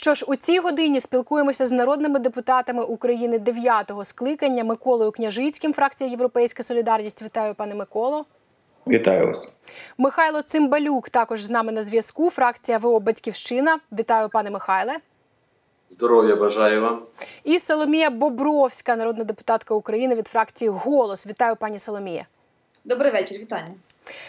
Що ж, у цій годині спілкуємося з народними депутатами України 9-го скликання Миколою Княжицьким, фракція Європейська Солідарність. Вітаю, пане Миколо. Вітаю вас, Михайло Цимбалюк. Також з нами на зв'язку. Фракція ВО Батьківщина. Вітаю, пане Михайле. Здоров'я бажаю вам. І Соломія Бобровська, народна депутатка України від фракції Голос. Вітаю, пані Соломія. Добрий вечір, вітання.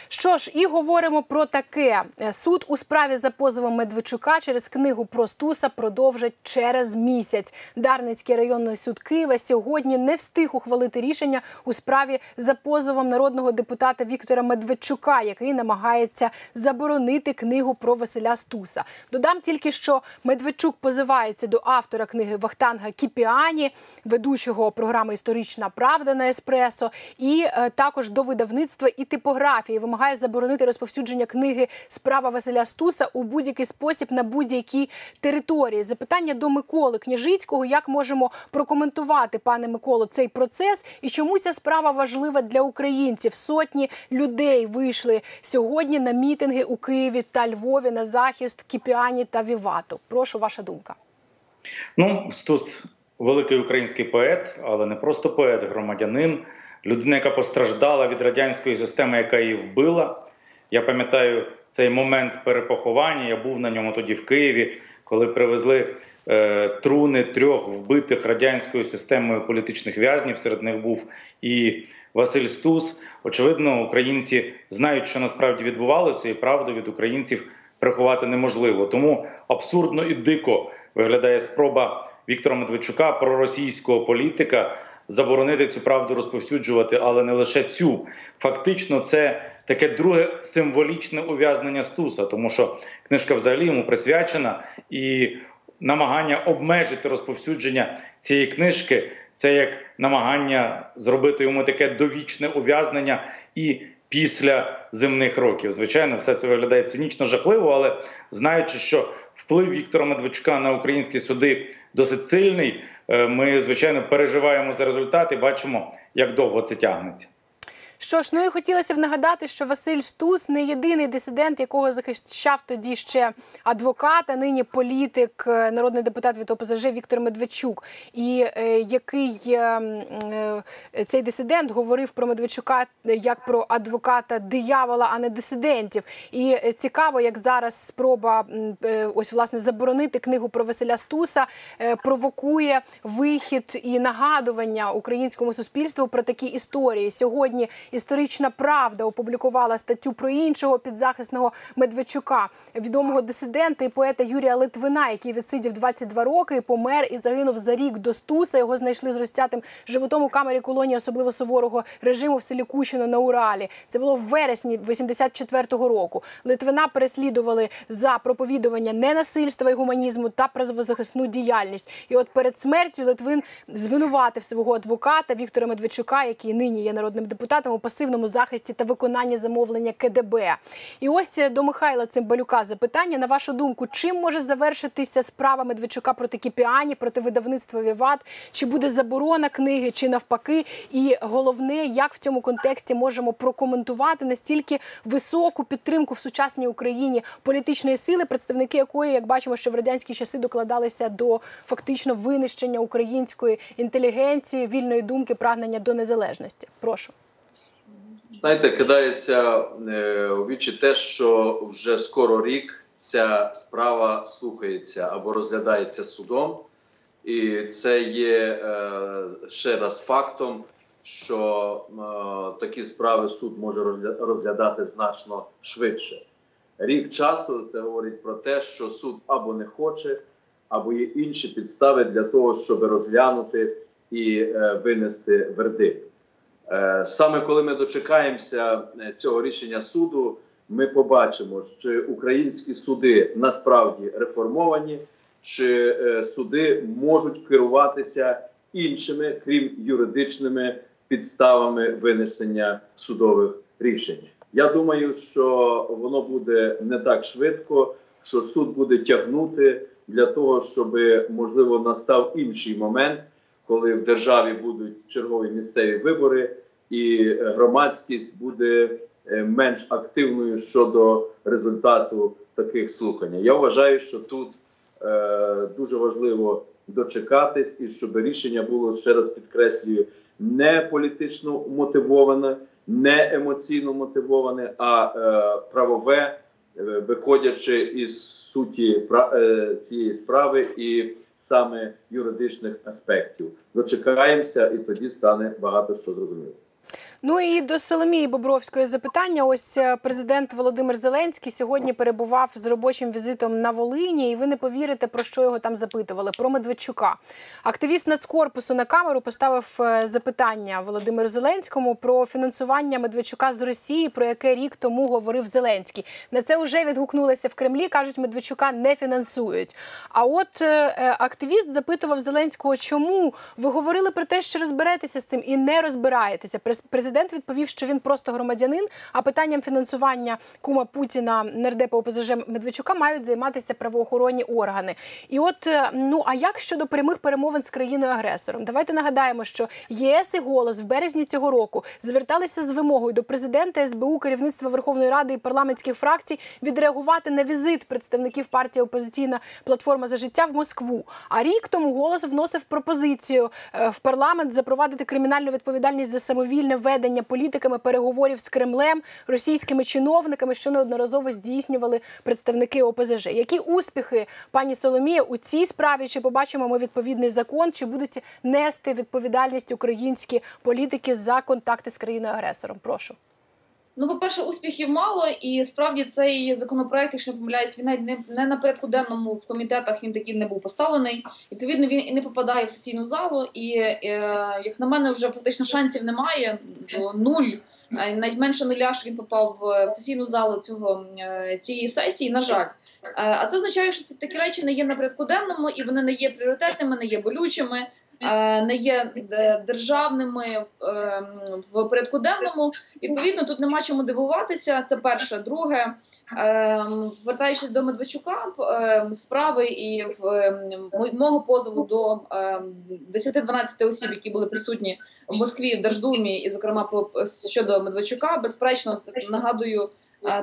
Що ж, і говоримо про таке: суд у справі за позовом Медведчука через книгу про Стуса продовжать через місяць. Дарницький районний суд Києва сьогодні не встиг ухвалити рішення у справі за позовом народного депутата Віктора Медведчука, який намагається заборонити книгу про Василя Стуса. Додам тільки, що Медведчук позивається до автора книги Вахтанга Кіпіані, ведучого програми Історична Правда на Еспресо, і е, також до видавництва і типографії і вимагає заборонити розповсюдження книги Справа Василя Стуса у будь-який спосіб на будь-якій території. Запитання до Миколи Княжицького: як можемо прокоментувати, пане Миколо, цей процес і чому ця справа важлива для українців? Сотні людей вийшли сьогодні на мітинги у Києві та Львові на захист Кіпіані та Вівату. Прошу ваша думка. Ну, Стус великий український поет, але не просто поет, громадянин людина, яка постраждала від радянської системи, яка її вбила. Я пам'ятаю цей момент перепоховання. Я був на ньому тоді в Києві, коли привезли е, труни трьох вбитих радянською системою політичних в'язнів. Серед них був і Василь Стус. Очевидно, українці знають, що насправді відбувалося, і правду від українців приховати неможливо. Тому абсурдно і дико виглядає спроба Віктора Медведчука проросійського політика заборонити цю правду розповсюджувати, але не лише цю. Фактично, це таке друге символічне ув'язнення Стуса, тому що книжка взагалі йому присвячена і. Намагання обмежити розповсюдження цієї книжки це як намагання зробити йому таке довічне ув'язнення і після земних років. Звичайно, все це виглядає цинічно жахливо, але знаючи, що вплив Віктора Медведчука на українські суди досить сильний. Е, ми звичайно переживаємо за результати. бачимо, як довго це тягнеться. Що ж, ну і хотілося б нагадати, що Василь Стус не єдиний дисидент, якого захищав тоді ще адвокат, а нині політик, е, народний депутат від ОПЗЖ Віктор Медведчук, і е, який е, е, цей дисидент говорив про Медведчука як про адвоката диявола, а не дисидентів. І е, цікаво, як зараз спроба е, ось власне заборонити книгу про Василя Стуса е, провокує вихід і нагадування українському суспільству про такі історії сьогодні. Історична правда опублікувала статтю про іншого підзахисного Медведчука, відомого дисидента і поета Юрія Литвина, який відсидів 22 роки, помер і загинув за рік до Стуса. Його знайшли з розтятим животом у камері колонії особливо суворого режиму в селі Кущино на Уралі. Це було в вересні 84-го року. Литвина переслідували за проповідування ненасильства і гуманізму та правозахисну діяльність. І от перед смертю Литвин звинуватив свого адвоката Віктора Медведчука, який нині є народним депутатом пасивному захисті та виконанні замовлення КДБ. І ось до Михайла Цимбалюка запитання на вашу думку, чим може завершитися справа Медведчука проти Кіпіані, проти видавництва Віват? Чи буде заборона книги, чи навпаки? І головне, як в цьому контексті можемо прокоментувати настільки високу підтримку в сучасній Україні політичної сили, представники якої, як бачимо, що в радянські часи докладалися до фактично винищення української інтелігенції, вільної думки, прагнення до незалежності? Прошу. Знаєте, кидається е, у вічі те, що вже скоро рік ця справа слухається або розглядається судом, і це є е, ще раз фактом, що е, такі справи суд може розглядати значно швидше. Рік часу це говорить про те, що суд або не хоче, або є інші підстави для того, щоб розглянути і винести вердикт. Е, саме коли ми дочекаємося е, цього рішення суду, ми побачимо, що українські суди насправді реформовані, чи е, суди можуть керуватися іншими, крім юридичними підставами винесення судових рішень. Я думаю, що воно буде не так швидко, що суд буде тягнути для того, щоб можливо настав інший момент коли в державі будуть чергові місцеві вибори, і громадськість буде е, менш активною щодо результату таких слухань. Я вважаю, що тут е, дуже важливо дочекатись, і щоб рішення було ще раз підкреслюю не політично мотивоване, не емоційно мотивоване, а е, правове, е, виходячи із суті е, цієї справи і саме юридичних аспектів. Дочекаємося, і тоді стане багато що зрозуміло. Ну і до Соломії Бобровської запитання. Ось е, президент Володимир Зеленський сьогодні перебував з робочим візитом на Волині, і ви не повірите, про що його там запитували. Про Медведчука. Активіст нацкорпусу на камеру поставив е, запитання Володимиру Зеленському про фінансування Медведчука з Росії, про яке рік тому говорив Зеленський. На це вже відгукнулися в Кремлі. кажуть, Медведчука не фінансують. А от е, активіст запитував Зеленського, чому ви говорили про те, що розберетеся з цим і не розбираєтеся. Прес- Президент відповів, що він просто громадянин, а питанням фінансування кума Путіна нардепа ОПЗЖ Медведчука мають займатися правоохоронні органи. І от е, ну а як щодо прямих перемовин з країною агресором? Давайте нагадаємо, що ЄС і голос в березні цього року зверталися з вимогою до президента СБУ, керівництва Верховної Ради і парламентських фракцій відреагувати на візит представників партії опозиційна платформа за життя в Москву. А рік тому голос вносив пропозицію е, в парламент запровадити кримінальну відповідальність за самовільне ведення політиками переговорів з Кремлем, російськими чиновниками, що неодноразово здійснювали представники ОПЗЖ. Які успіхи, пані Соломія, у цій справі? Чи побачимо ми відповідний закон? Чи будуть нести відповідальність українські політики за контакти з країною агресором? Прошу. Ну, по-перше, успіхів мало, і справді цей законопроект, якщо не помиляюсь, він навіть не, не на порядку денному в комітетах він такий не був поставлений. Відповідно, він і не попадає в сесійну залу. І е, як на мене, вже фактично шансів немає. Нуль. Е, Навіть менше нуля ж він попав в сесійну залу цього е, цієї сесії. На жаль, Е, а це означає, що ці такі речі не є на порядку денному, і вони не є пріоритетними, не є болючими. Е, Не є е, державними е, в порядку денному. Відповідно, тут нема чому дивуватися. Це перше. Друге, вертаючись до Медведчука, справи і мого позову до е, 10-12 осіб, які були присутні в Москві в Держдумі, і зокрема щодо Медведчука, безперечно нагадую.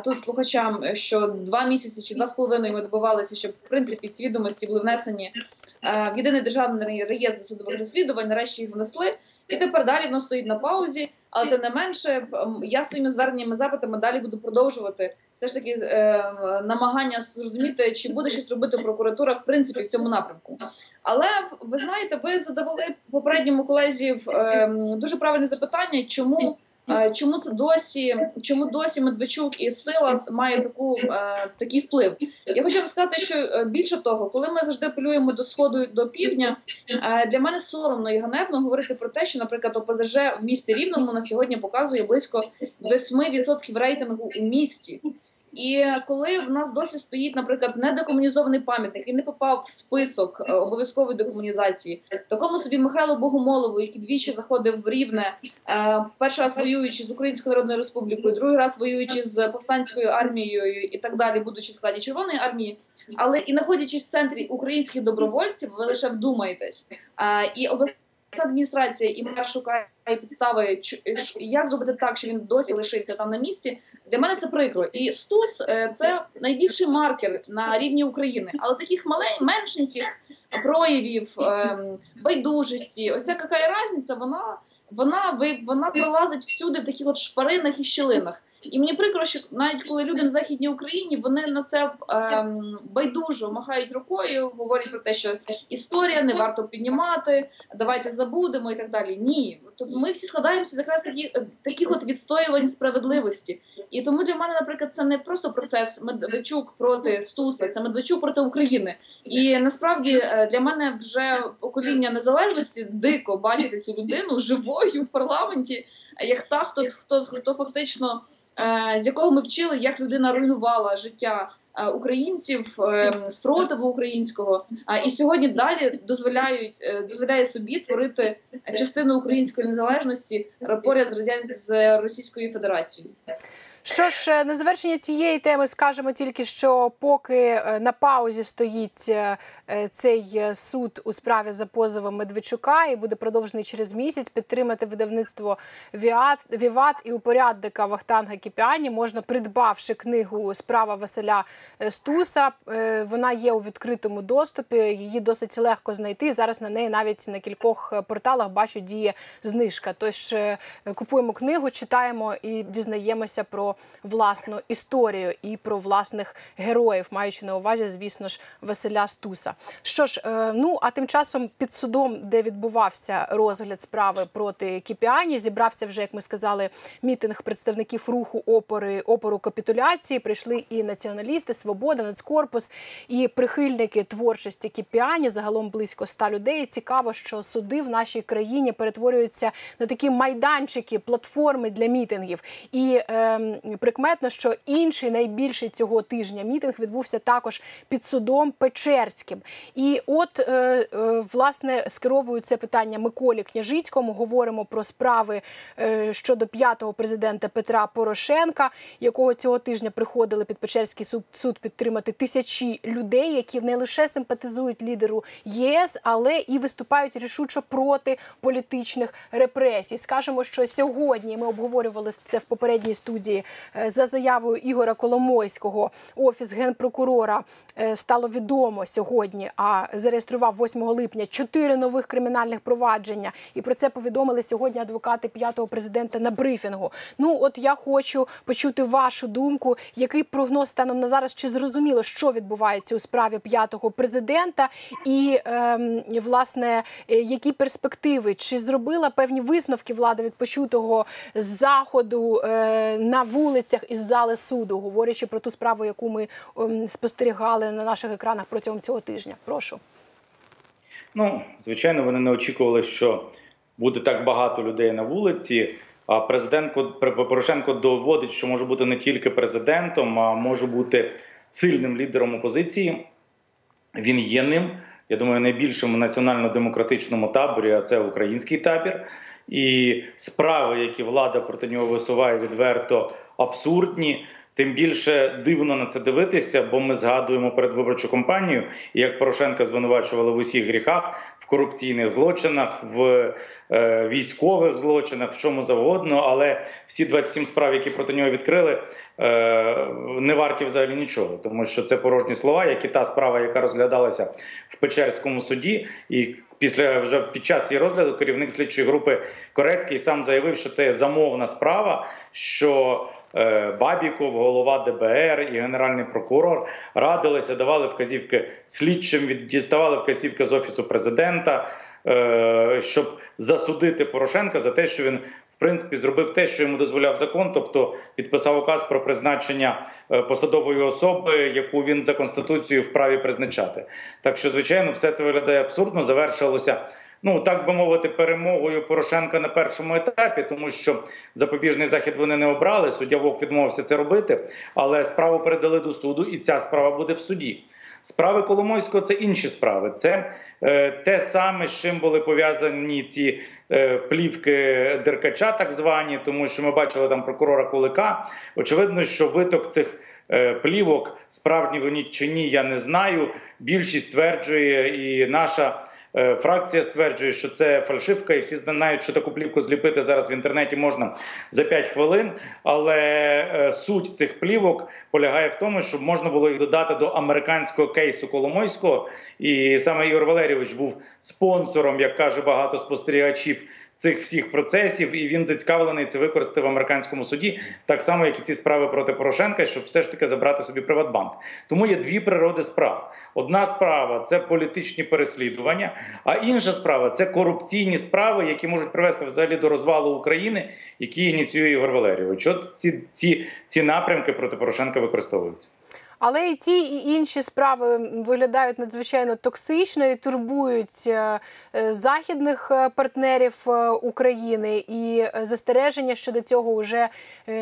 Тут слухачам, що два місяці чи два з половиною ми добивалися, щоб в принципі ці відомості були внесені в єдиний державний реєстр судових розслідувань. Нарешті їх внесли, і тепер далі воно стоїть на паузі. Але тим не менше, я своїми зверненнями запитами далі буду продовжувати. Це ж таки е, намагання зрозуміти, чи буде щось робити прокуратура в принципі в цьому напрямку. Але ви знаєте, ви задавали попередньому колезі е, дуже правильне запитання, чому. Е, Чому це досі, чому досі Медведчук і сила має таку е, такий вплив? Я хочу вам сказати, що е, більше того, коли ми завжди апелюємо до сходу до півдня, для мене соромно і ганебно говорити про те, що, наприклад, ОПЗЖ в місті Рівному на сьогодні показує близько 8% рейтингу у місті. І коли в нас досі стоїть, наприклад, недекомунізований пам'ятник і не попав в список е, обов'язкової декомунізації, такому собі Михайлу Богомолову, який двічі заходив в Рівне, е, перший раз воюючи з Українською Народною Республікою, другий раз воюючи з повстанською армією і так далі, будучи в складі Червоної армії. Але і знаходячись в центрі українських добровольців, ви лише вдумаєтесь. Е, І обласна адміністрація і мер шукає підстави, як зробити так, що він досі лишився там на місці. Для мене це прикро. І Стус е, це найбільший маркер на рівні України, але таких малень, меншеньких проявів ем, байдужості. Оця яка різниця, вона вона вона пролазить всюди в таких от шпаринах і щілинах. І мені прикро, що навіть коли люди на західній Україні вони на це ем, байдужо махають рукою, говорять про те, що історія не варто піднімати, давайте забудемо і так далі. Ні, тобто ми всі складаємося якраз такі, таких от відстоювань справедливості. І тому для мене, наприклад, це не просто процес Медведчук проти Стуса, це Медведчук проти України. І насправді е, для мене вже покоління незалежності дико бачити цю людину живою в парламенті, як та, хто хто, хто фактично е, з якого ми вчили, як людина руйнувала життя. е, Українців е, спротиву українського, і сьогодні далі дозволяють е, дозволяє собі творити частину української незалежності поряд з радянсь з Російською Федерацією. Що ж, е, на завершення цієї теми скажемо тільки, що поки е, на паузі стоїть е, е, цей е, суд у справі за позовом Медведчука і буде продовжений через місяць. Підтримати видавництво Віват і упорядника Вахтанга Кіпіані можна придбавши книгу Справа Василя е, Стуса. Е, Вона є у відкритому доступі. Її досить легко знайти. Зараз на неї навіть на кількох е, порталах бачу діє знижка. Тож е, купуємо книгу, читаємо і дізнаємося про власну історію і про власних героїв, маючи на увазі, звісно ж, Василя Стуса. Що ж, е, ну а тим часом під судом, де відбувався розгляд справи проти Кіпіані, зібрався вже, як ми сказали, мітинг представників руху опори опору капітуляції. Прийшли і націоналісти, свобода, нацкорпус, і прихильники творчості Кіпіані. Загалом близько ста людей. Цікаво, що суди в нашій країні перетворюються на такі майданчики, платформи для мітингів. І ем, прикметно, що інший найбільший цього тижня мітинг відбувся також під судом Печерським. І от е, е, власне скеровую це питання Миколі Княжицькому. Говоримо про справи е, щодо п'ятого президента Петра Порошенка, якого цього тижня приходили під Печерський суд, суд підтримати тисячі людей, які не лише симпатизують лідеру ЄС, але і виступають рішуче проти політичних репресій. Скажемо, що сьогодні ми обговорювали це в попередній студії за заявою Ігора Коломойського. Офіс генпрокурора стало відомо сьогодні, а зареєстрував 8 липня чотири нових кримінальних провадження. І про це повідомили сьогодні адвокати п'ятого президента на брифінгу. Ну от я хочу почути вашу думку, який прогноз станом на зараз, чи зрозуміло, що відбувається у справі п'ятого президента, і ем, власне е, які перспективи, чи зробила певні висновки влада від почутого заходу е, на вулицях із зали суду, говорячи про ту справу, яку ми ем, спостерігали на наших екранах протягом цього тижня. Прошу. Ну, звичайно, вони не очікували, що буде так багато людей на вулиці. А президент Порошенко доводить, що може бути не тільки президентом, а може бути сильним лідером опозиції. Він є ним. Я думаю, найбільшому національно-демократичному таборі, а це український табір. І справи, які влада проти нього висуває, відверто абсурдні. Тим більше дивно на це дивитися, бо ми згадуємо передвиборчу кампанію, як Порошенка звинувачували в усіх гріхах, в корупційних злочинах, в е, військових злочинах, в чому завгодно. Але всі 27 справ, які проти нього відкрили, е, не варті взагалі нічого, тому що це порожні слова, як і та справа, яка розглядалася в Печерському суді, і після вже під час її розгляду керівник слідчої групи Корецький сам заявив, що це замовна справа. що Бабіков, голова ДБР і генеральний прокурор радилися, давали вказівки слідчим, діставали вказівки з офісу президента, щоб засудити Порошенка за те, що він в принципі зробив те, що йому дозволяв закон, тобто підписав указ про призначення посадової особи, яку він за конституцією вправі призначати. Так що, звичайно, все це виглядає абсурдно, завершилося ну так би мовити, перемогою Порошенка на першому етапі, тому що запобіжний захід вони не обрали. Суддя Вовк відмовився це робити, але справу передали до суду, і ця справа буде в суді. Справи Коломойського це інші справи. Це е, те саме, з чим були пов'язані ці е, плівки Деркача, так звані, тому що ми бачили там прокурора Кулика. Очевидно, що виток цих е, плівок справжні вони чи ні, я не знаю. Більшість стверджує, і наша. Е, фракція стверджує, що це фальшивка, і всі знають, що таку плівку зліпити зараз в інтернеті можна за 5 хвилин. Але е, суть цих плівок полягає в тому, щоб можна було їх додати до американського кейсу Коломойського. І саме Ігор Валерійович був спонсором, як каже багато спостерігачів цих всіх процесів, і він зацікавлений це використати в американському суді, так само, як і ці справи проти Порошенка, щоб все ж таки забрати собі Приватбанк. Тому є дві природи справ. Одна справа це політичні переслідування, а інша справа це корупційні справи, які можуть привести взагалі до розвалу України, які ініціює Ігор Валерійович. От ці, ці, ці напрямки проти Порошенка використовуються. Але і ті, і інші справи виглядають надзвичайно токсично і турбують е, е, західних е, партнерів України. І застереження щодо цього вже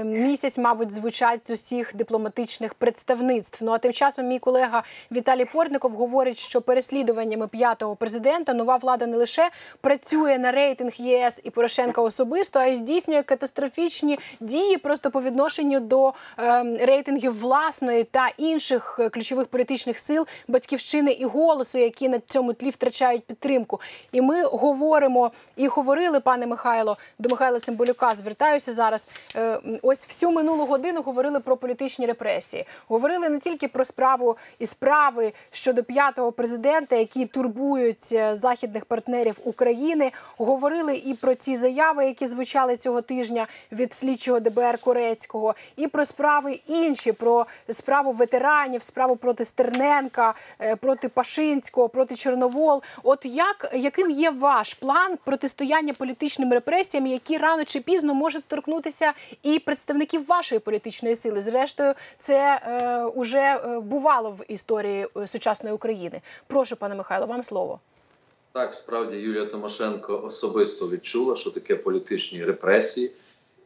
місяць, мабуть, звучать з усіх дипломатичних представництв. Ну а тим часом мій колега Віталій Портников говорить, що переслідуваннями п'ятого президента нова влада не лише працює на рейтинг ЄС і Порошенка особисто, а й здійснює катастрофічні дії просто по відношенню до е, рейтингів власної та інших е, ключових політичних сил батьківщини і голосу, які на цьому тлі втрачають підтримку. І ми говоримо і говорили, пане Михайло, до Михайла Цимбалюка звертаюся зараз. Е, ось всю минулу годину говорили про політичні репресії. Говорили не тільки про справу і справи щодо п'ятого президента, які турбують е, західних партнерів України. Говорили і про ці заяви, які звучали цього тижня від слідчого ДБР Корецького, і про справи інші, про справу ветеранів, справу проти Стерненка, е, проти Пашинського, проти Чорновол. От як яким є ваш план протистояння політичним репресіям, які рано чи пізно можуть торкнутися і представників вашої політичної сили? Зрештою, це е, уже е, бувало в історії е, сучасної України. Прошу, пане Михайло, вам слово. Так, справді Юлія Тимошенко особисто відчула, що таке політичні репресії.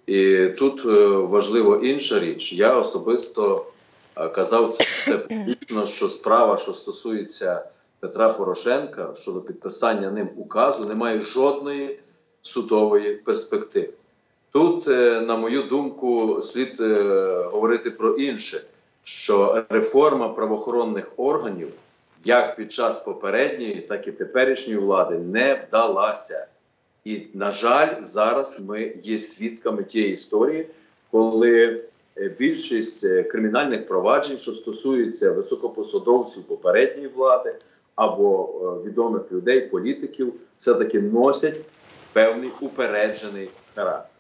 І тут важливо інша річ. Я особисто казав це, це публічно, що справа, що стосується Петра Порошенка щодо підписання ним указу, не має жодної судової перспективи. Тут, е, на мою думку, слід е, говорити про інше, що реформа правоохоронних органів як під час попередньої, так і теперішньої влади не вдалася. І, на жаль, зараз ми є свідками тієї історії, коли більшість е, кримінальних проваджень, що стосуються високопосадовців попередньої влади або е, відомих людей, політиків, все-таки носять певний упереджений характер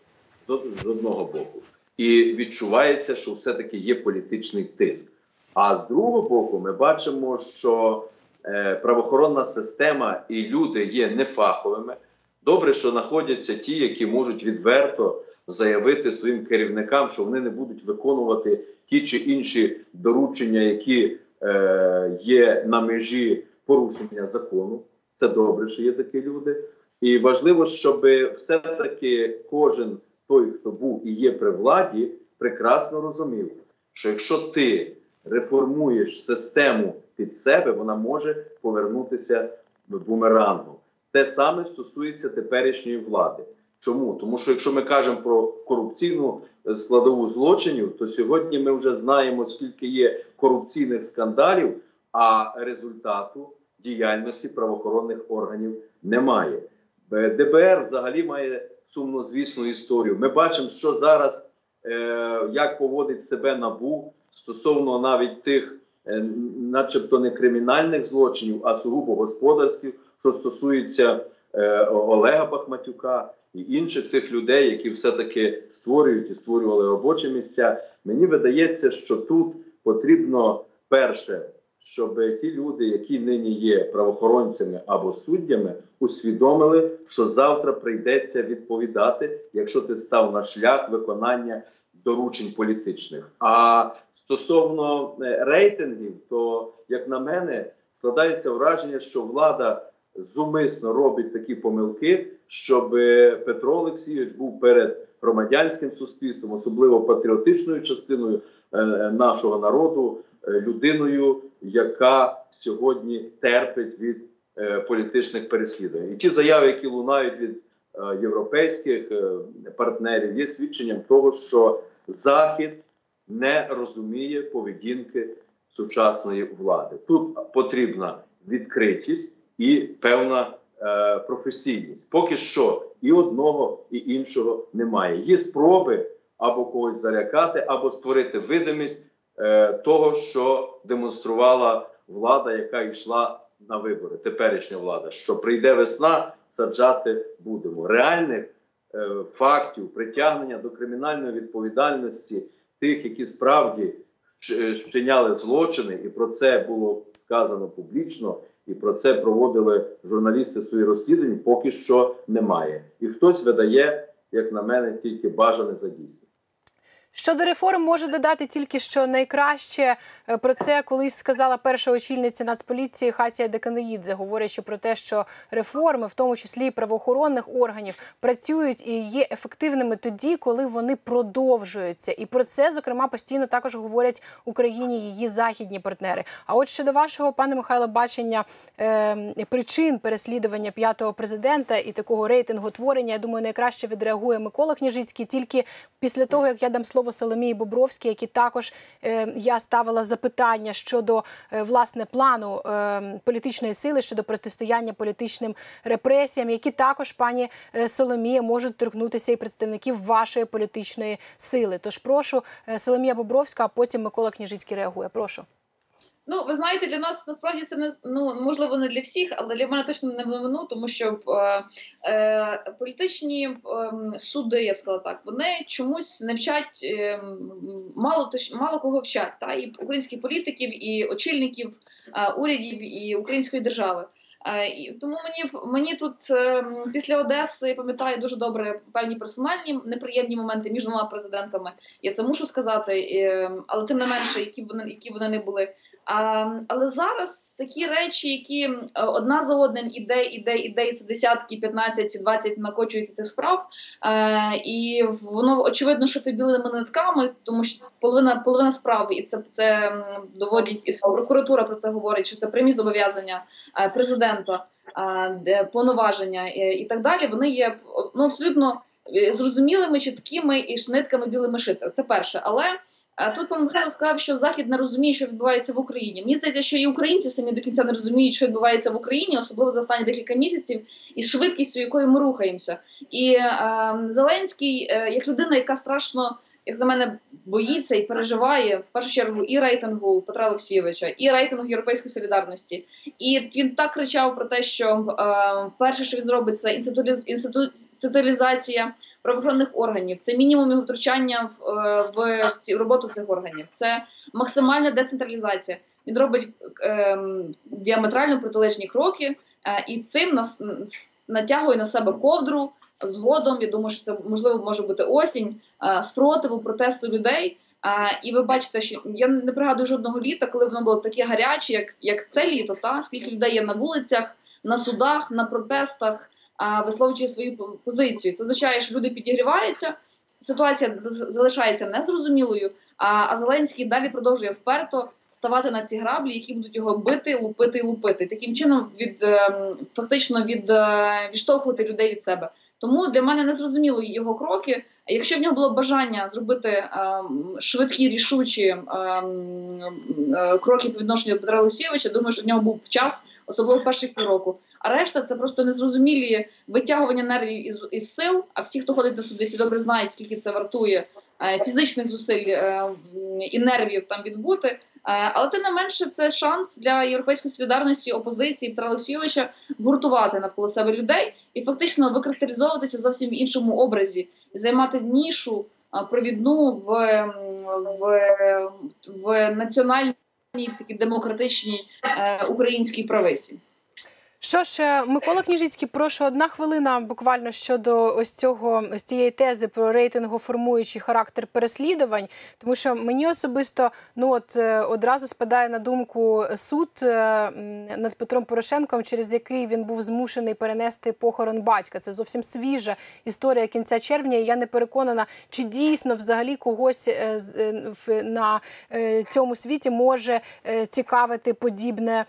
з одного боку. І відчувається, що все-таки є політичний тиск. А з другого боку, ми бачимо, що е, правоохоронна система і люди є нефаховими. Добре, що знаходяться ті, які можуть відверто заявити своїм керівникам, що вони не будуть виконувати ті чи інші доручення, які е, є на межі порушення закону. Це добре, що є такі люди. І важливо, щоб все-таки кожен той, хто був і є при владі, прекрасно розумів, що якщо ти реформуєш систему під себе, вона може повернутися в бумерангом. Те саме стосується теперішньої влади. Чому? Тому що якщо ми кажемо про корупційну е, складову злочинів, то сьогодні ми вже знаємо, скільки є корупційних скандалів, а результату діяльності правоохоронних органів немає. ДБР взагалі має сумнозвісну історію. Ми бачимо, що зараз е, як поводить себе набу стосовно навіть тих, е, начебто не кримінальних злочинів, а сугубо господарських, що стосується Олега Бахматюка і інших тих людей, які все-таки створюють і створювали робочі місця. Мені видається, що тут потрібно перше, щоб ті люди, які нині є правоохоронцями або суддями, усвідомили, що завтра прийдеться відповідати, якщо ти став на шлях виконання доручень політичних. А стосовно е, рейтингів, то як на мене складається враження, що влада зумисно робить такі помилки, щоб е, Петро Олексійович був перед громадянським суспільством, особливо патріотичною частиною е, нашого народу, е, людиною, яка сьогодні терпить від політичних переслідувань. І ті заяви, які лунають від європейських партнерів, є свідченням того, що Захід не розуміє поведінки сучасної влади. Тут потрібна відкритість і певна е, професійність. Поки що і одного, і іншого немає. Є спроби або когось залякати, або створити видимість е, того, що демонструвала влада, яка йшла на вибори. Теперішня влада, що прийде весна, саджати будемо. Реальних е, фактів притягнення до кримінальної відповідальності тих, які справді вч- вчиняли злочини, і про це було сказано публічно, і про це проводили журналісти свої розслідування, поки що немає. І хтось видає, як на мене, тільки бажане за дійсне. Щодо реформ, можу додати тільки що найкраще е, про це колись сказала перша очільниця Нацполіції Хатія Деканоїдзе, говорячи про те, що реформи, в тому числі і правоохоронних органів, працюють і є ефективними тоді, коли вони продовжуються. І про це зокрема постійно також говорять Україні її західні партнери. А от щодо вашого пане Михайло бачення е, причин переслідування п'ятого президента і такого рейтинготворення, я думаю, найкраще відреагує Микола Княжицький тільки після того, як я дам слово Соломії Бобровській, які також е, я ставила запитання щодо е, власне плану е, політичної сили щодо протистояння політичним репресіям, які також пані Соломія можуть торкнутися і представників вашої політичної сили. Тож прошу Соломія Бобровська, а потім Микола Княжицький реагує. Прошу. Ну, ви знаєте, для нас насправді це не ну можливо не для всіх, але для мене точно не новину, тому що е, е, політичні е, суди, я б сказала так, вони чомусь не вчать е, мало мало кого вчать, та і українських політиків, і очільників е, урядів, і української держави. Е, і тому мені мені тут е, після Одеси я пам'ятаю дуже добре певні персональні неприємні моменти між двома президентами. Я це мушу сказати, але тим не менше, які вони які вони не були. А, Але зараз такі речі, які одна за одним іде, іде, іде, і це десятки, 15, 20 накочуються цих справ, е, і воно очевидно, що ти білими нитками, тому що половина половина справ, і це це доводять і прокуратура про це говорить, що це прямі зобов'язання президента, е, повноваження і, і так далі. Вони є ну абсолютно зрозумілими, чіткими і шнитками білими шити. Це перше, але. Тут пан Михайло сказав, що Захід не розуміє, що відбувається в Україні. Мені здається, що і українці самі до кінця не розуміють, що відбувається в Україні, особливо за останні декілька місяців, із швидкістю, якою ми рухаємося. І е, Зеленський, е, як людина, яка страшно, як на мене, боїться і переживає в першу чергу і рейтингу Петра Олексійовича, і рейтингу Європейської солідарності. І він так кричав про те, що е, перше, що він зробить, це інституалізація правоохоронних органів, це мінімум його втручання в, е, в ці роботу цих органів, це максимальна децентралізація. Він робить е, діаметрально протилежні кроки, е, і цим нас натягує на себе ковдру. Згодом я думаю, що це можливо може бути осінь е, спротиву протесту людей. Е, і ви бачите, що я не пригадую жодного літа, коли воно було таке гаряче, як як це літо. Та скільки людей є на вулицях, на судах, на протестах висловлюючи свою позицію. Це означає, що люди підігріваються, ситуація залишається незрозумілою. А Зеленський далі продовжує вперто ставати на ці граблі, які будуть його бити, лупити і лупити. Таким чином від ем, фактично від е, відштовхувати людей від себе. Тому для мене не зрозуміло його кроки. Якщо в нього було бажання зробити ем, швидкі рішучі ем, е, кроки по відношенню до Петра Олексійовича, думаю, що в нього був час, особливо в перших півроку. А решта це просто незрозумілі витягування нервів із із сил. А всі, хто ходить на суди, всі добре знають, скільки це вартує е, фізичних зусиль е, і нервів там відбути. Е, але тим не менше, це шанс для європейської солідарності опозиції Петра Олексійовича гуртувати навколо себе людей і фактично викристалізовуватися зовсім в іншому образі, займати нішу провідну в, в, в національній такій демократичній е, українській правиці. Що ж, е, Микола Кніжицький, прошу одна хвилина буквально щодо ось цього ось цієї тези про рейтингоформуючий характер переслідувань, тому що мені особисто ну от е, одразу спадає на думку суд е, над Петром Порошенком, через який він був змушений перенести похорон батька. Це зовсім свіжа історія кінця червня. і Я не переконана, чи дійсно взагалі когось на цьому світі може цікавити подібне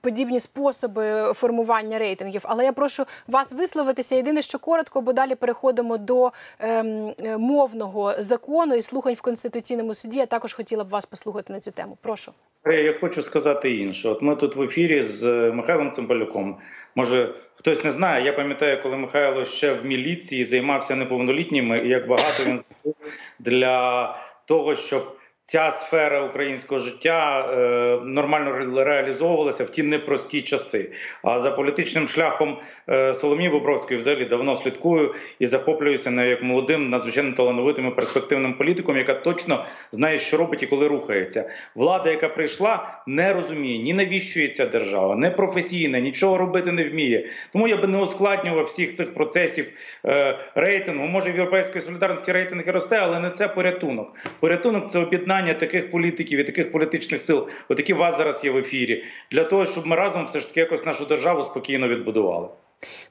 подібні способи формування рейтингів. Але я прошу вас висловитися. Єдине, що коротко, бо далі переходимо до ем, мовного закону і слухань в конституційному суді. Я також хотіла б вас послухати на цю тему. Прошу. Я хочу сказати інше. От ми тут в ефірі з Михайлом Цимбалюком. Може, хтось не знає. Я пам'ятаю, коли Михайло ще в міліції займався неповнолітніми, і як багато він зробив для того, щоб ця сфера українського життя е, нормально реалізовувалася в ті непрості часи. А за політичним шляхом е, Соломії Бобровської взагалі давно слідкую і захоплююся не як молодим, надзвичайно талановитим і перспективним політиком, яка точно знає, що робить і коли рухається. Влада, яка прийшла, не розуміє ні навіщо ця держава, не професійна, нічого робити не вміє. Тому я би не ускладнював всіх цих процесів е, рейтингу. Може в європейської солідарності рейтинг і росте, але не це порятунок. Порятунок це об'єднання об'єднання таких політиків і таких політичних сил, от які у вас зараз є в ефірі, для того, щоб ми разом все ж таки якось нашу державу спокійно відбудували.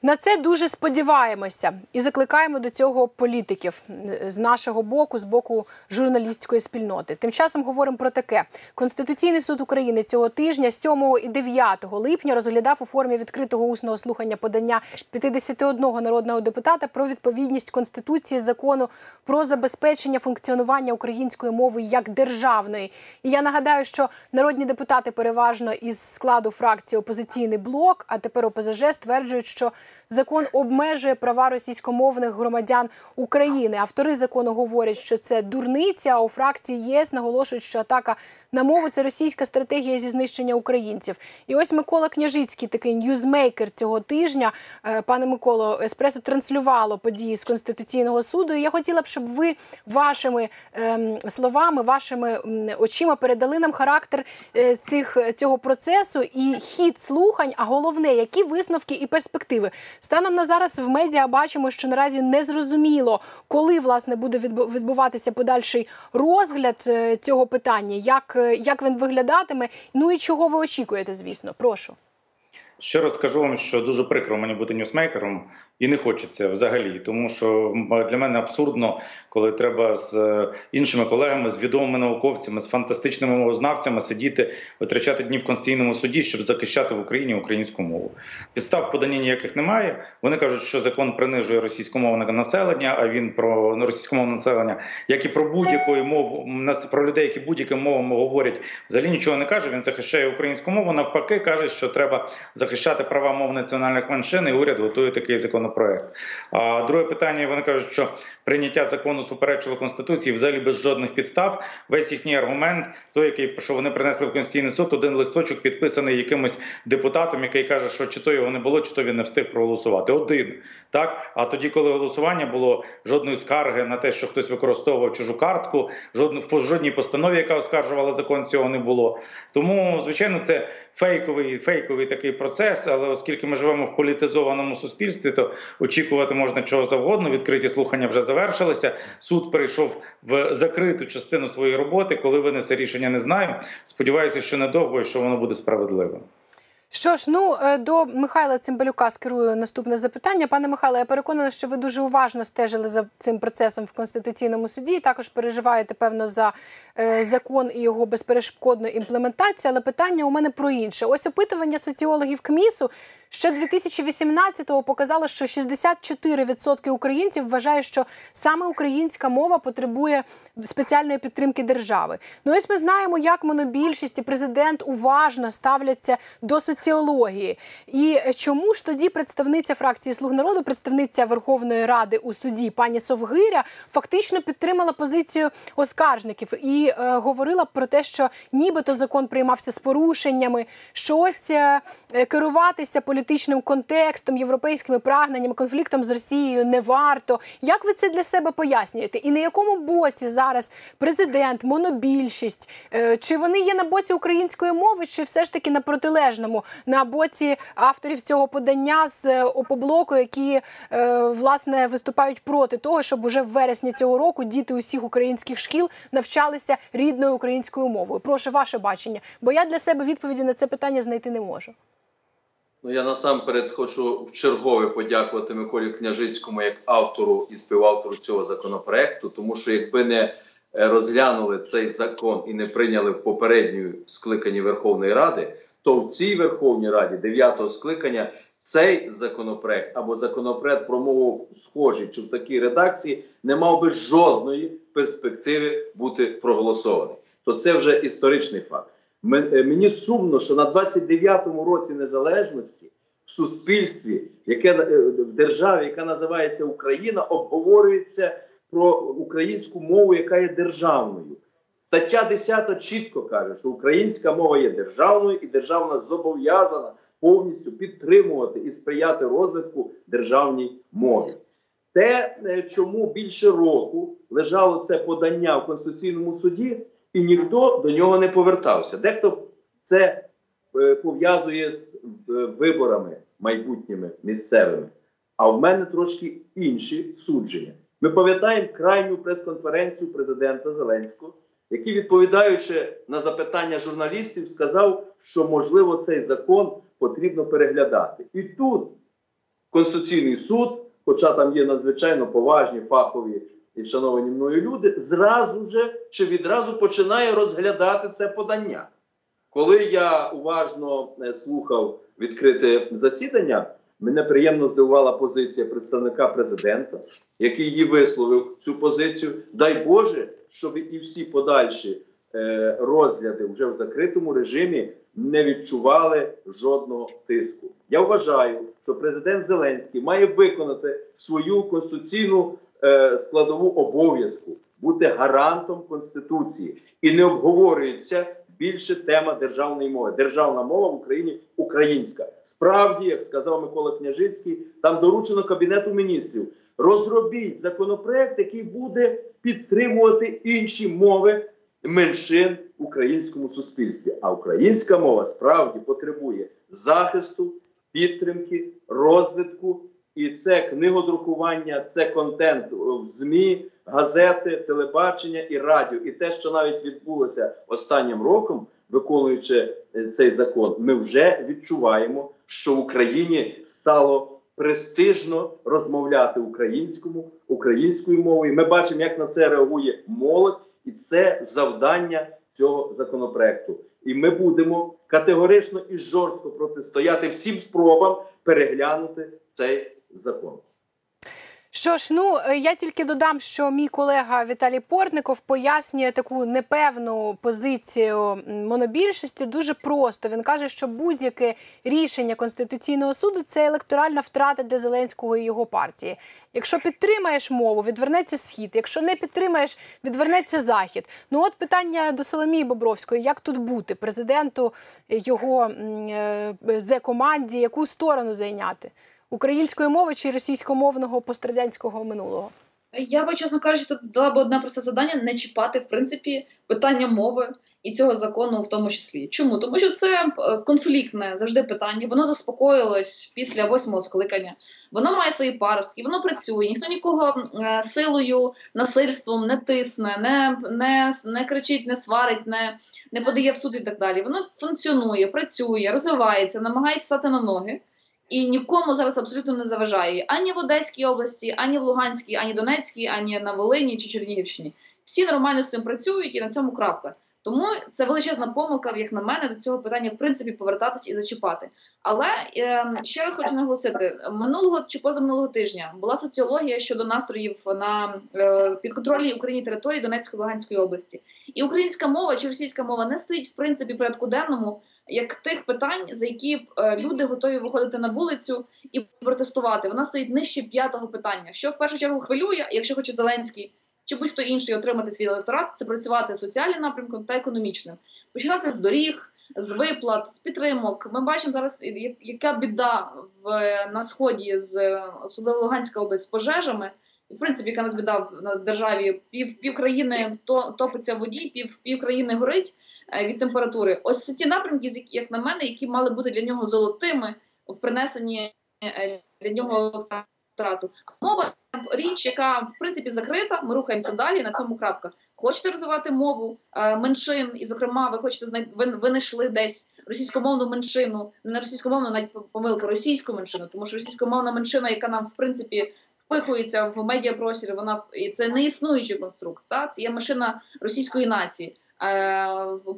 На це дуже сподіваємося і закликаємо до цього політиків з нашого боку, з боку журналістської спільноти. Тим часом говоримо про таке: Конституційний суд України цього тижня, 7 і 9 липня, розглядав у формі відкритого усного слухання подання 51 народного депутата про відповідність конституції закону про забезпечення функціонування української мови як державної. І я нагадаю, що народні депутати переважно із складу фракції опозиційний блок, а тепер ОПЗЖ стверджують, що braccio закон обмежує права російськомовних громадян України. Автори закону говорять, що це дурниця. А у фракції ЄС наголошують, що атака на мову це російська стратегія зі знищення українців. І ось Микола Княжицький, такий ньюзмейкер цього тижня. Е, пане Миколо, еспресо транслювало події з конституційного суду. І Я хотіла б, щоб ви вашими ем, словами, вашими очима передали нам характер е, цих цього процесу і хід слухань. А головне, які висновки і перспективи станом на зараз в медіа бачимо, що наразі не зрозуміло, коли власне буде відбуватися подальший розгляд е, цього питання. як як він виглядатиме. Ну і чого ви очікуєте, звісно, прошу. Ще раз скажу вам, що дуже прикро мені бути ньюсмейкером і не хочеться взагалі, тому що для мене абсурдно, коли треба з е, іншими колегами, з відомими науковцями, з фантастичними мовознавцями сидіти, витрачати дні в конституційному суді, щоб захищати в Україні українську мову. Підстав подання ніяких немає. Вони кажуть, що закон принижує російськомовне населення, а він про російськомовне населення, як і про будь-яку мову про людей, які будь-якими мовами говорять, взагалі нічого не каже. Він захищає українську мову. Навпаки, каже, що треба захищати права мов національних меншин. і Уряд готує такий законопроект. А друге питання вони кажуть, що прийняття закону суперечило конституції взагалі без жодних підстав. Весь їхній аргумент, той, який що вони принесли в конституційний суд, один листочок підписаний якимось депутатом, який каже, що чи то його не було, чи то він не встиг проголосувати. Один так. А тоді, коли голосування було жодної скарги на те, що хтось використовував чужу картку, в жодній постанові, яка оскаржувала закон, цього не було. Тому, звичайно, це фейковий фейковий такий процес. Але оскільки ми живемо в політизованому суспільстві, то очікувати можна чого завгодно. Відкриті слухання вже завершилися. Суд перейшов в закриту частину своєї роботи. Коли винесе рішення, не знаю. Сподіваюся, що недовго і що воно буде справедливим. Що ж, ну е, до Михайла Цимбалюка скерую наступне запитання. Пане Михайле, я переконана, що ви дуже уважно стежили за цим процесом в конституційному суді. Також переживаєте певно за е, закон і його безперешкодну імплементацію. Але питання у мене про інше. Ось опитування соціологів КМІСу Ще 2018-го показало, що 64% українців вважає, що саме українська мова потребує спеціальної підтримки держави. Ну ось ми знаємо, як монобільшість і президент уважно ставляться до соціології. І чому ж тоді представниця фракції Слуг народу, представниця Верховної Ради у суді пані Совгиря, фактично підтримала позицію оскаржників і е, говорила про те, що нібито закон приймався з порушеннями, що ось е, керуватися політичним політичним контекстом, європейськими прагненнями, конфліктом з Росією не варто. Як ви це для себе пояснюєте? І на якому боці зараз президент, монобільшість? Е, чи вони є на боці української мови, чи все ж таки на протилежному, на боці авторів цього подання з е, опоблоку, які е, власне виступають проти того, щоб уже в вересні цього року діти усіх українських шкіл навчалися рідною українською мовою? Прошу ваше бачення, бо я для себе відповіді на це питання знайти не можу. Ну, я насамперед хочу в чергове подякувати Миколі Княжицькому як автору і співавтору цього законопроекту, тому що якби не е, розглянули цей закон і не прийняли в попередньому скликанні Верховної Ради, то в цій Верховній Раді дев'ятого скликання цей законопроект або законопроект про мову схожий чи в такій редакції не мав би жодної перспективи бути проголосований. То це вже історичний факт. Е, мені сумно, що на 29-му році незалежності в суспільстві, яке е, в державі, яка називається Україна, обговорюється про українську мову, яка є державною. Стаття 10 чітко каже, що українська мова є державною і державна зобов'язана повністю підтримувати і сприяти розвитку державній мові. Те, е, чому більше року лежало це подання в Конституційному суді, і ніхто до нього не повертався. Дехто це е, пов'язує з е, виборами майбутніми місцевими. А в мене трошки інші судження. Ми пам'ятаємо крайню прес-конференцію президента Зеленського, який, відповідаючи на запитання журналістів, сказав, що можливо цей закон потрібно переглядати. І тут Конституційний суд, хоча там є надзвичайно поважні фахові і шановані мною люди, зразу же чи відразу починає розглядати це подання. Коли я уважно е, слухав відкрите засідання, мене приємно здивувала позиція представника президента, який її висловив цю позицію. Дай Боже, щоб і всі подальші е, розгляди вже в закритому режимі не відчували жодного тиску. Я вважаю, що президент Зеленський має виконати свою конституційну е, складову обов'язку бути гарантом конституції і не обговорюється більше тема державної мови. Державна мова в Україні українська. Справді, як сказав Микола Княжицький, там доручено кабінету міністрів. Розробіть законопроект, який буде підтримувати інші мови меншин в українському суспільстві. А українська мова справді потребує захисту, підтримки, розвитку. І це книгодрукування, це контент в ЗМІ, газети, телебачення і радіо. І те, що навіть відбулося останнім роком, виконуючи е, цей закон, ми вже відчуваємо, що в Україні стало престижно розмовляти українському, українською мовою. Ми бачимо, як на це реагує молодь, і це завдання цього законопроекту. І ми будемо категорично і жорстко протистояти всім спробам переглянути цей закон. Що ж, ну е, я тільки додам, що мій колега Віталій Портников пояснює таку непевну позицію монобільшості дуже просто. Він каже, що будь-яке рішення конституційного суду це електоральна втрата для Зеленського і його партії. Якщо підтримаєш мову, відвернеться схід. Якщо не підтримаєш, відвернеться захід. Ну от питання до Соломії Бобровської: як тут бути президенту його зе команді, яку сторону зайняти? Української мови чи російськомовного пострадянського минулого? Я би, чесно кажучи, тут дала б одне просте завдання не чіпати в принципі питання мови і цього закону, в тому числі. Чому? Тому що це е, конфліктне завжди питання. Воно заспокоїлось після восьмого скликання. Воно має свої паростки, воно працює. Ніхто нікого е, силою, насильством не тисне, не не, не кричить, не сварить, не не подає в суд і так далі. Воно функціонує, працює, розвивається, намагається стати на ноги і нікому зараз абсолютно не заважає ані в Одеській області, ані в Луганській, ані Донецькій, ані на Волині чи Чернігівщині. Всі нормально з цим працюють і на цьому крапка. Тому це величезна помилка, як на мене, до цього питання в принципі повертатись і зачіпати. Але е, ще раз хочу наголосити: минулого чи позаминулого тижня була соціологія щодо настроїв на е, підконтрольній Україні території Донецької Луганської області, і українська мова чи російська мова не стоїть в принципі порядку денному як тих питань, за які е, люди готові виходити на вулицю і протестувати. Вона стоїть нижче п'ятого питання. Що в першу чергу хвилює, якщо хоче Зеленський чи будь-хто інший отримати свій електорат, це працювати соціальним напрямком та економічним, починати з доріг. З виплат, з підтримок, ми бачимо зараз, яка біда в на сході з особливо Луганська область з пожежами, в принципі, яка нас біда в державі, пів пів топиться в воді, пів пів горить. Е, від температури. Ось ті напрямки, як на мене, які мали бути для нього золотими в принесенні е, для нього електорату. Мова річ, яка в принципі закрита. Ми рухаємося далі. На цьому крапка. Хочете розвивати мову е, меншин, і, зокрема, ви хочете знайти, ви, ви десь російськомовну меншину, не на російськомовну, навіть помилка російську меншину, тому що російськомовна меншина, яка нам в принципі впихується в медіапростір, вона і це не існуючий конструкт. Та це є машина російської нації. Е,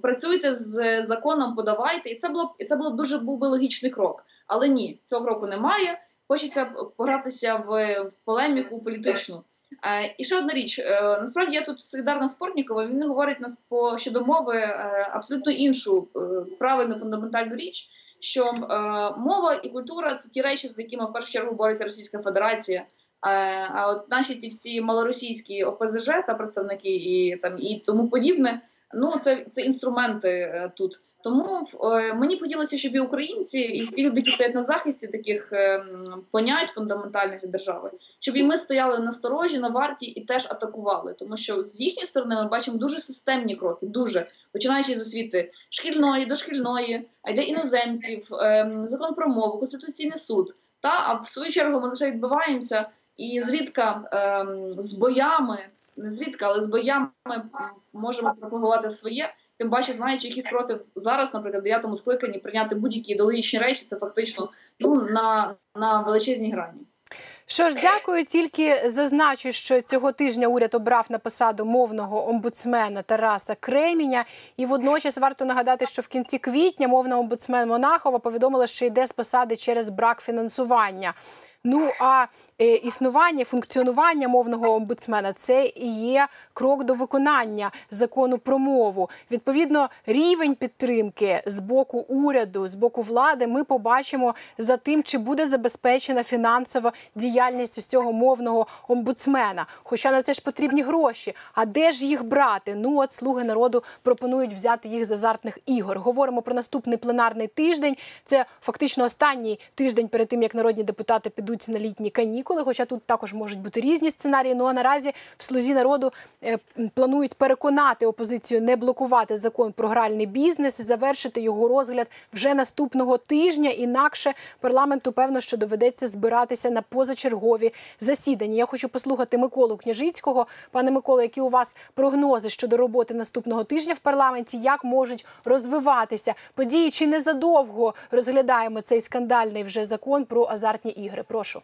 працюйте з законом, подавайте, і це було і це було дуже був би логічний крок. Але ні, цього кроку немає. Хочеться погратися в полеміку політичну. Е, і ще одна річ: е, насправді я тут солідарна Спортнікова. Він говорить нас по щодо мови абсолютно іншу правильну фундаментальну річ. Що мова і культура це ті речі, з якими в першу чергу бореться Російська Федерація. А от наші ті всі малоросійські ОПЗЖ та представники і там і тому подібне Ну це, це інструменти е, тут. Тому е, мені хотілося, щоб і українці, і ті люди, які стоять на захисті таких е, понять фундаментальних держави, щоб і ми стояли на сторожі, на варті і теж атакували. Тому що з їхньої сторони ми бачимо дуже системні кроки, дуже починаючи з освіти шкільної, дошкільної, а йде іноземців, е, закон про мову, конституційний суд. Та а в свою чергу ми лише відбиваємося і зрідка е, з боями, не зрідка, але з боями можемо пропагувати своє. Тим паче, знаючи, які спротив зараз, наприклад, в дев'ятому скликанні прийняти будь-які ідеологічні речі, це фактично ну на, на величезній грані. Що ж, дякую. Тільки зазначу, що цього тижня уряд обрав на посаду мовного омбудсмена Тараса Креміня. І водночас варто нагадати, що в кінці квітня мовна омбудсмен Монахова повідомила, що йде з посади через брак фінансування. Ну а існування, функціонування мовного омбудсмена це і є крок до виконання закону про мову. Відповідно, рівень підтримки з боку уряду, з боку влади, ми побачимо за тим, чи буде забезпечена фінансова діяльність ось цього мовного омбудсмена. Хоча на це ж потрібні гроші. А де ж їх брати? Ну от слуги народу пропонують взяти їх з азартних ігор. Говоримо про наступний пленарний тиждень. Це фактично останній тиждень перед тим, як народні депутати підуть на літні канікули. Хоча тут також можуть бути різні сценарії. Ну а наразі в слузі народу е, планують переконати опозицію не блокувати закон про гральний бізнес і завершити його розгляд вже наступного тижня. Інакше парламенту певно, що доведеться збиратися на позачергові засідання. Я хочу послухати Миколу Княжицького. Пане Миколо, які у вас прогнози щодо роботи наступного тижня в парламенті? Як можуть розвиватися події? Чи незадовго розглядаємо цей скандальний вже закон про азартні ігри? Прошу.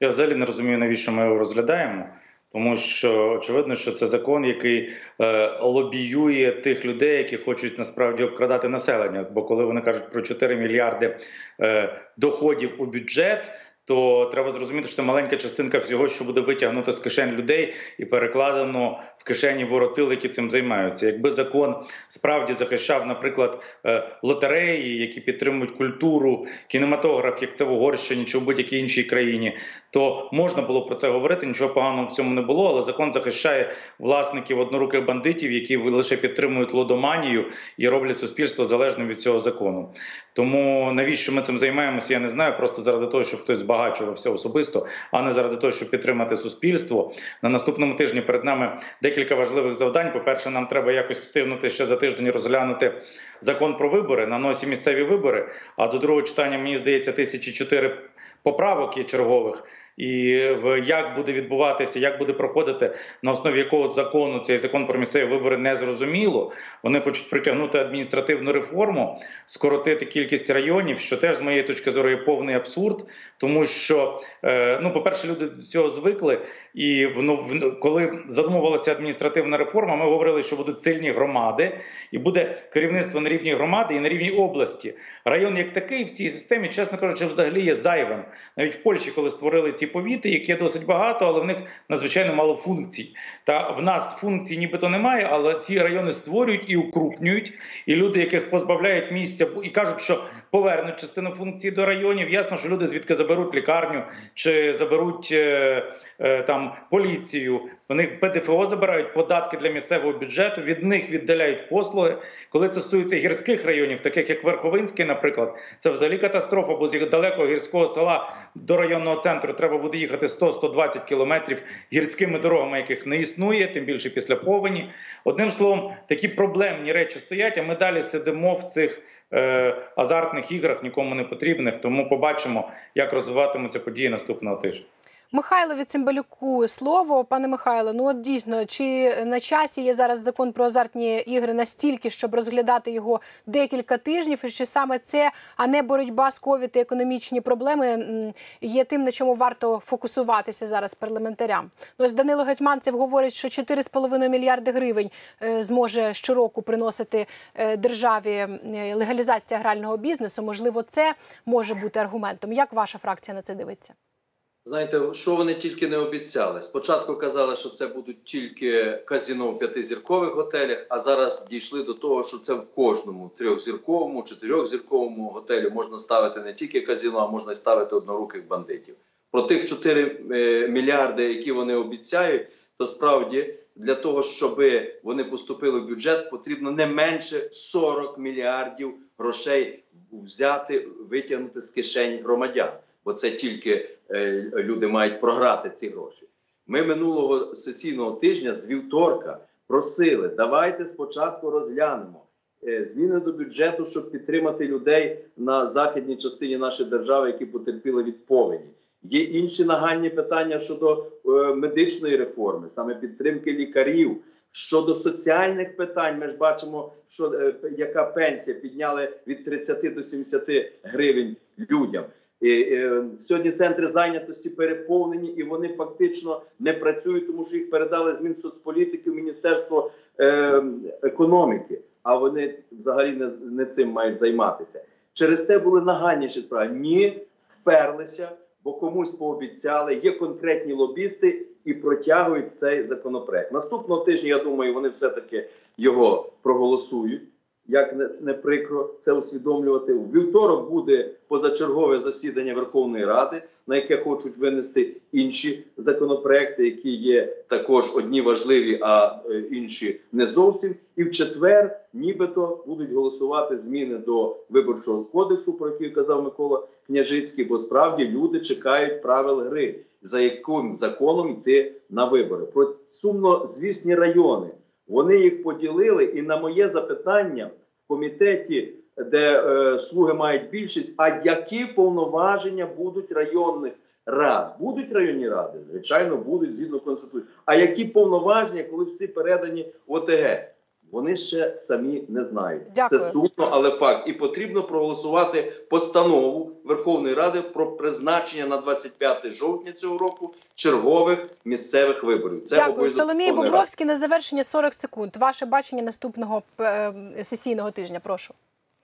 Я взагалі не розумію, навіщо ми його розглядаємо. Тому що очевидно, що це закон, який е, лобіює тих людей, які хочуть насправді обкрадати населення. Бо коли вони кажуть про 4 мільярди е, доходів у бюджет, то треба зрозуміти, що це маленька частинка всього, що буде витягнуто з кишень людей і перекладено в кишені воротил, які цим займаються. Якби закон справді захищав, наприклад, е, лотереї, які підтримують культуру, кінематограф, як це в Угорщині чи в будь-якій іншій країні, то можна було про це говорити. Нічого поганого в цьому не було. Але закон захищає власників одноруких бандитів, які лише підтримують лодоманію і роблять суспільство залежним від цього закону. Тому навіщо ми цим займаємося? Я не знаю. Просто заради того, щоб хтось збагачувався особисто, а не заради того, щоб підтримати суспільство. На наступному тижні перед нами декілька важливих завдань. По перше, нам треба якось встигнути ще за тиждень розглянути закон про вибори на носі місцеві вибори. А до другого читання мені здається тисячі чотири поправок є чергових. І в як буде відбуватися, як буде проходити на основі якого закону цей закон про місцеві вибори не зрозуміло. Вони хочуть притягнути адміністративну реформу, скоротити кількість районів, що теж з моєї точки зору є повний абсурд, тому що е, ну, по-перше, люди до цього звикли, і ну, коли задумувалася адміністративна реформа, ми говорили, що будуть сильні громади, і буде керівництво на рівні громади і на рівні області. Район як такий в цій системі, чесно кажучи, взагалі є зайвим. Навіть в Польщі, коли створили ці повіти, яке досить багато, але в них надзвичайно мало функцій. Та в нас функцій нібито немає, але ці райони створюють і укрупнюють. І люди, яких позбавляють місця, і кажуть, що повернуть частину функцій до районів. Ясно, що люди звідки заберуть лікарню чи заберуть е, е, там поліцію. Вони ПДФО забирають податки для місцевого бюджету. Від них віддаляють послуги. Коли це стосується гірських районів, таких як Верховинський, наприклад, це взагалі катастрофа, бо з далекого гірського села до районного центру треба буде їхати 100-120 кілометрів гірськими дорогами, яких не існує, тим більше після повені. Одним словом, такі проблемні речі стоять. А ми далі сидимо в цих азартних іграх, нікому не потрібних. Тому побачимо, як розвиватимуться події наступного тижня. Михайлові Цимбалюку слово, пане Михайло. Ну от дійсно, чи на часі є зараз закон про азартні ігри настільки, щоб розглядати його декілька тижнів, і чи саме це, а не боротьба з ковід і економічні проблеми є тим, на чому варто фокусуватися зараз парламентарям? Ну, ось Данило Гетьманцев говорить, що 4,5 мільярди гривень е, зможе щороку приносити е, державі легалізація грального бізнесу. Можливо, це може бути аргументом. Як ваша фракція на це дивиться? Знаєте, що вони тільки не обіцяли. Спочатку казали, що це будуть тільки казіно в п'ятизіркових готелях, а зараз дійшли до того, що це в кожному трьохзірковому, чотирьохзірковому готелі можна ставити не тільки казіно, а можна й ставити одноруких бандитів. Про тих 4 мільярди, які вони обіцяють, то справді для того, щоб вони поступили в бюджет, потрібно не менше 40 мільярдів грошей взяти, витягнути з кишень громадян, бо це тільки е, люди мають програти ці гроші. Ми минулого сесійного тижня з вівторка просили, давайте спочатку розглянемо е, зміни до бюджету, щоб підтримати людей на західній частині нашої держави, які потерпіли від повені. Є інші нагальні питання щодо е, медичної реформи, саме підтримки лікарів. Щодо соціальних питань, ми ж бачимо, що е, яка пенсія підняли від 30 до 70 гривень людям. Сьогодні центри зайнятості переповнені і вони фактично не працюють, тому що їх передали з Мінсоцполітики в Міністерство е, економіки, а вони взагалі не, не цим мають займатися. Через те були нагальніші справи. Ні, вперлися, бо комусь пообіцяли. Є конкретні лобісти і протягують цей законопроект. Наступного тижня, я думаю, вони все-таки його проголосують. Як не, прикро це усвідомлювати. У вівторок буде позачергове засідання Верховної Ради, на яке хочуть винести інші законопроекти, які є також одні важливі, а е, інші не зовсім. І в четвер, нібито, будуть голосувати зміни до виборчого кодексу, про який казав Микола Княжицький, бо справді люди чекають правил гри, за яким законом йти на вибори. Про сумно звісні райони. Вони їх поділили, і на моє запитання в комітеті, де е, слуги мають більшість, а які повноваження будуть районних рад? Будуть районні ради? Звичайно, будуть згідно конституції. А які повноваження, коли всі передані ОТГ? Вони ще самі не знають. Дякую. Це сумно, але факт. І потрібно проголосувати постанову Верховної Ради про призначення на 25 жовтня цього року чергових місцевих виборів. Це Дякую, Соломія Бобровський. На завершення 40 секунд. Ваше бачення наступного е, сесійного тижня. Прошу.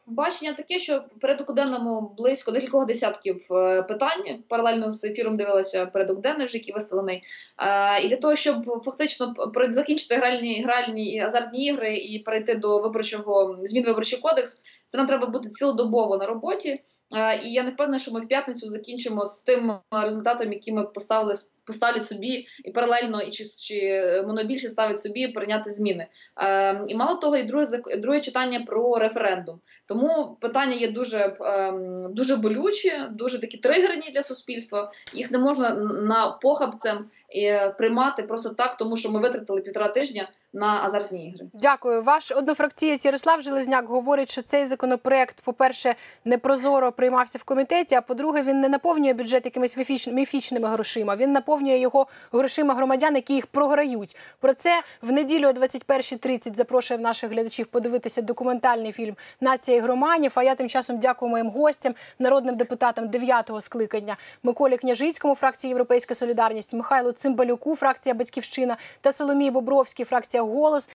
Бачення таке, що в порядку денному близько декількох десятків е, питань. Паралельно з ефіром дивилася порядок денний, вже який виставлений. Е, І для того, щоб фактично закінчити гральні, гральні і азартні ігри і перейти до виборчого змін виборчий кодекс, це нам треба бути цілодобово на роботі. Е, І я не впевнена, що ми в п'ятницю закінчимо з тим результатом, який ми поставили поставлять собі, і паралельно і чи, чи монобільшість ставить собі прийняти зміни. Е, і мало того, і друге друге читання про референдум. Тому питання є дуже ем, дуже болючі, дуже такі тригерні для суспільства. Їх не можна на похабцем е, приймати просто так, тому що ми витратили півтора тижня на азартні ігри. Дякую. Ваш однофракцієць Ярослав Железняк говорить, що цей законопроект, по-перше, непрозоро приймався в комітеті. А по-друге, він не наповнює бюджет якимись міфіч- міфічними грошима. Він наповнює його грошима громадян, які їх програють. Про це в неділю о 21.30 запрошує наших глядачів подивитися документальний фільм Нація громанів. А я тим часом дякую моїм гостям, народним депутатам 9-го скликання Миколі Княжицькому, фракції Європейська Солідарність, Михайлу Цимбалюку, фракція Батьківщина та Соломії Бобровській, фракція Голос.